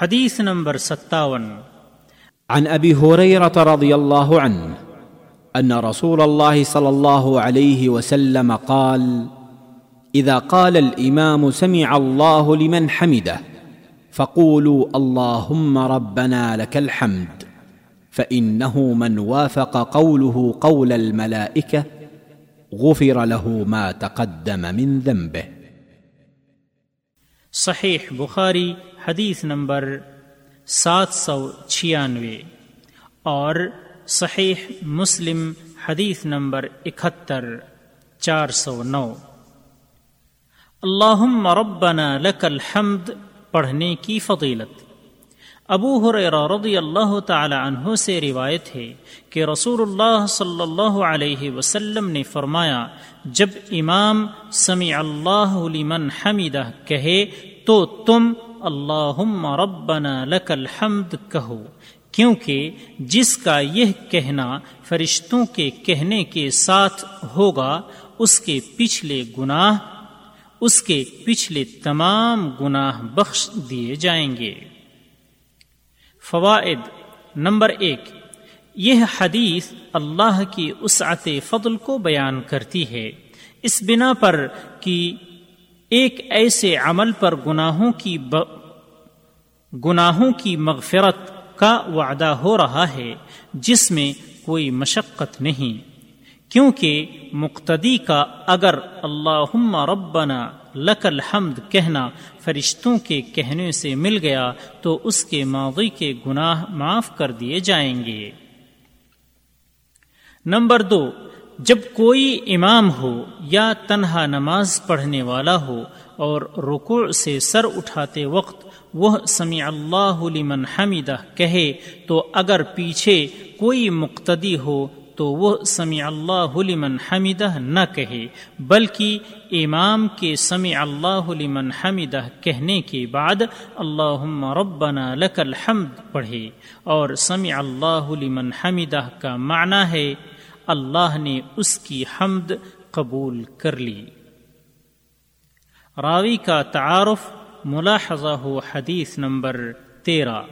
حدیث نمبر ستاون۔ عن ابي هريره رضي الله عنه ان رسول الله صلى الله عليه وسلم قال اذا قال الامام سمع الله لمن حمده فقولوا اللهم ربنا لك الحمد فانه من وافق قوله قول الملائكه غفر له ما تقدم من ذنبه. صحیح بخاری حدیث نمبر سات سو چھیانوے اور صحیح مسلم حدیث نمبر اکہتر، چار سو نو۔ اللہم ربنا لک الحمد، پڑھنے کی فضیلت۔ ابو حریرہ رضی اللہ تعالی عنہ سے روایت ہے کہ رسول اللہ صلی اللہ علیہ وسلم نے فرمایا، جب امام سمع اللہ لمن حمیدہ کہے، تو تم اللہم ربنا لک الحمد کہو، کیونکہ جس کا یہ کہنا فرشتوں کے کہنے کے ساتھ ہوگا، اس کے پچھلے گناہ، اس کے پچھلے تمام گناہ بخش دیے جائیں گے۔ فوائد نمبر ایک، یہ حدیث اللہ کی اسعت فضل کو بیان کرتی ہے۔ اس بنا پر کہ ایک ایسے عمل پر گناہوں کی ب... گناہوں کی مغفرت کا وعدہ ہو رہا ہے، جس میں کوئی مشقت نہیں۔ کیونکہ مقتدی کا اگر اللہم ربنا لک الحمد کہنا فرشتوں کے کہنے سے مل گیا، تو اس کے ماضی کے گناہ معاف کر دیے جائیں گے۔ نمبر دو جب کوئی امام ہو یا تنہا نماز پڑھنے والا ہو اور رکوع سے سر اٹھاتے وقت وہ سمیع اللہ لمن حمیدہ کہے، تو اگر پیچھے کوئی مقتدی ہو تو وہ سمیع اللہ لمن حمیدہ نہ کہے، بلکہ امام کے سمیع اللہ لمن حمیدہ کہنے کے بعد اللہم ربنا لک الحمد پڑھے۔ اور سمیع اللہ لمن حمیدہ کا معنی ہے اللہ نے اس کی حمد قبول کر لی۔ راوی کا تعارف ملاحظہ ہو حدیث نمبر تیرہ۔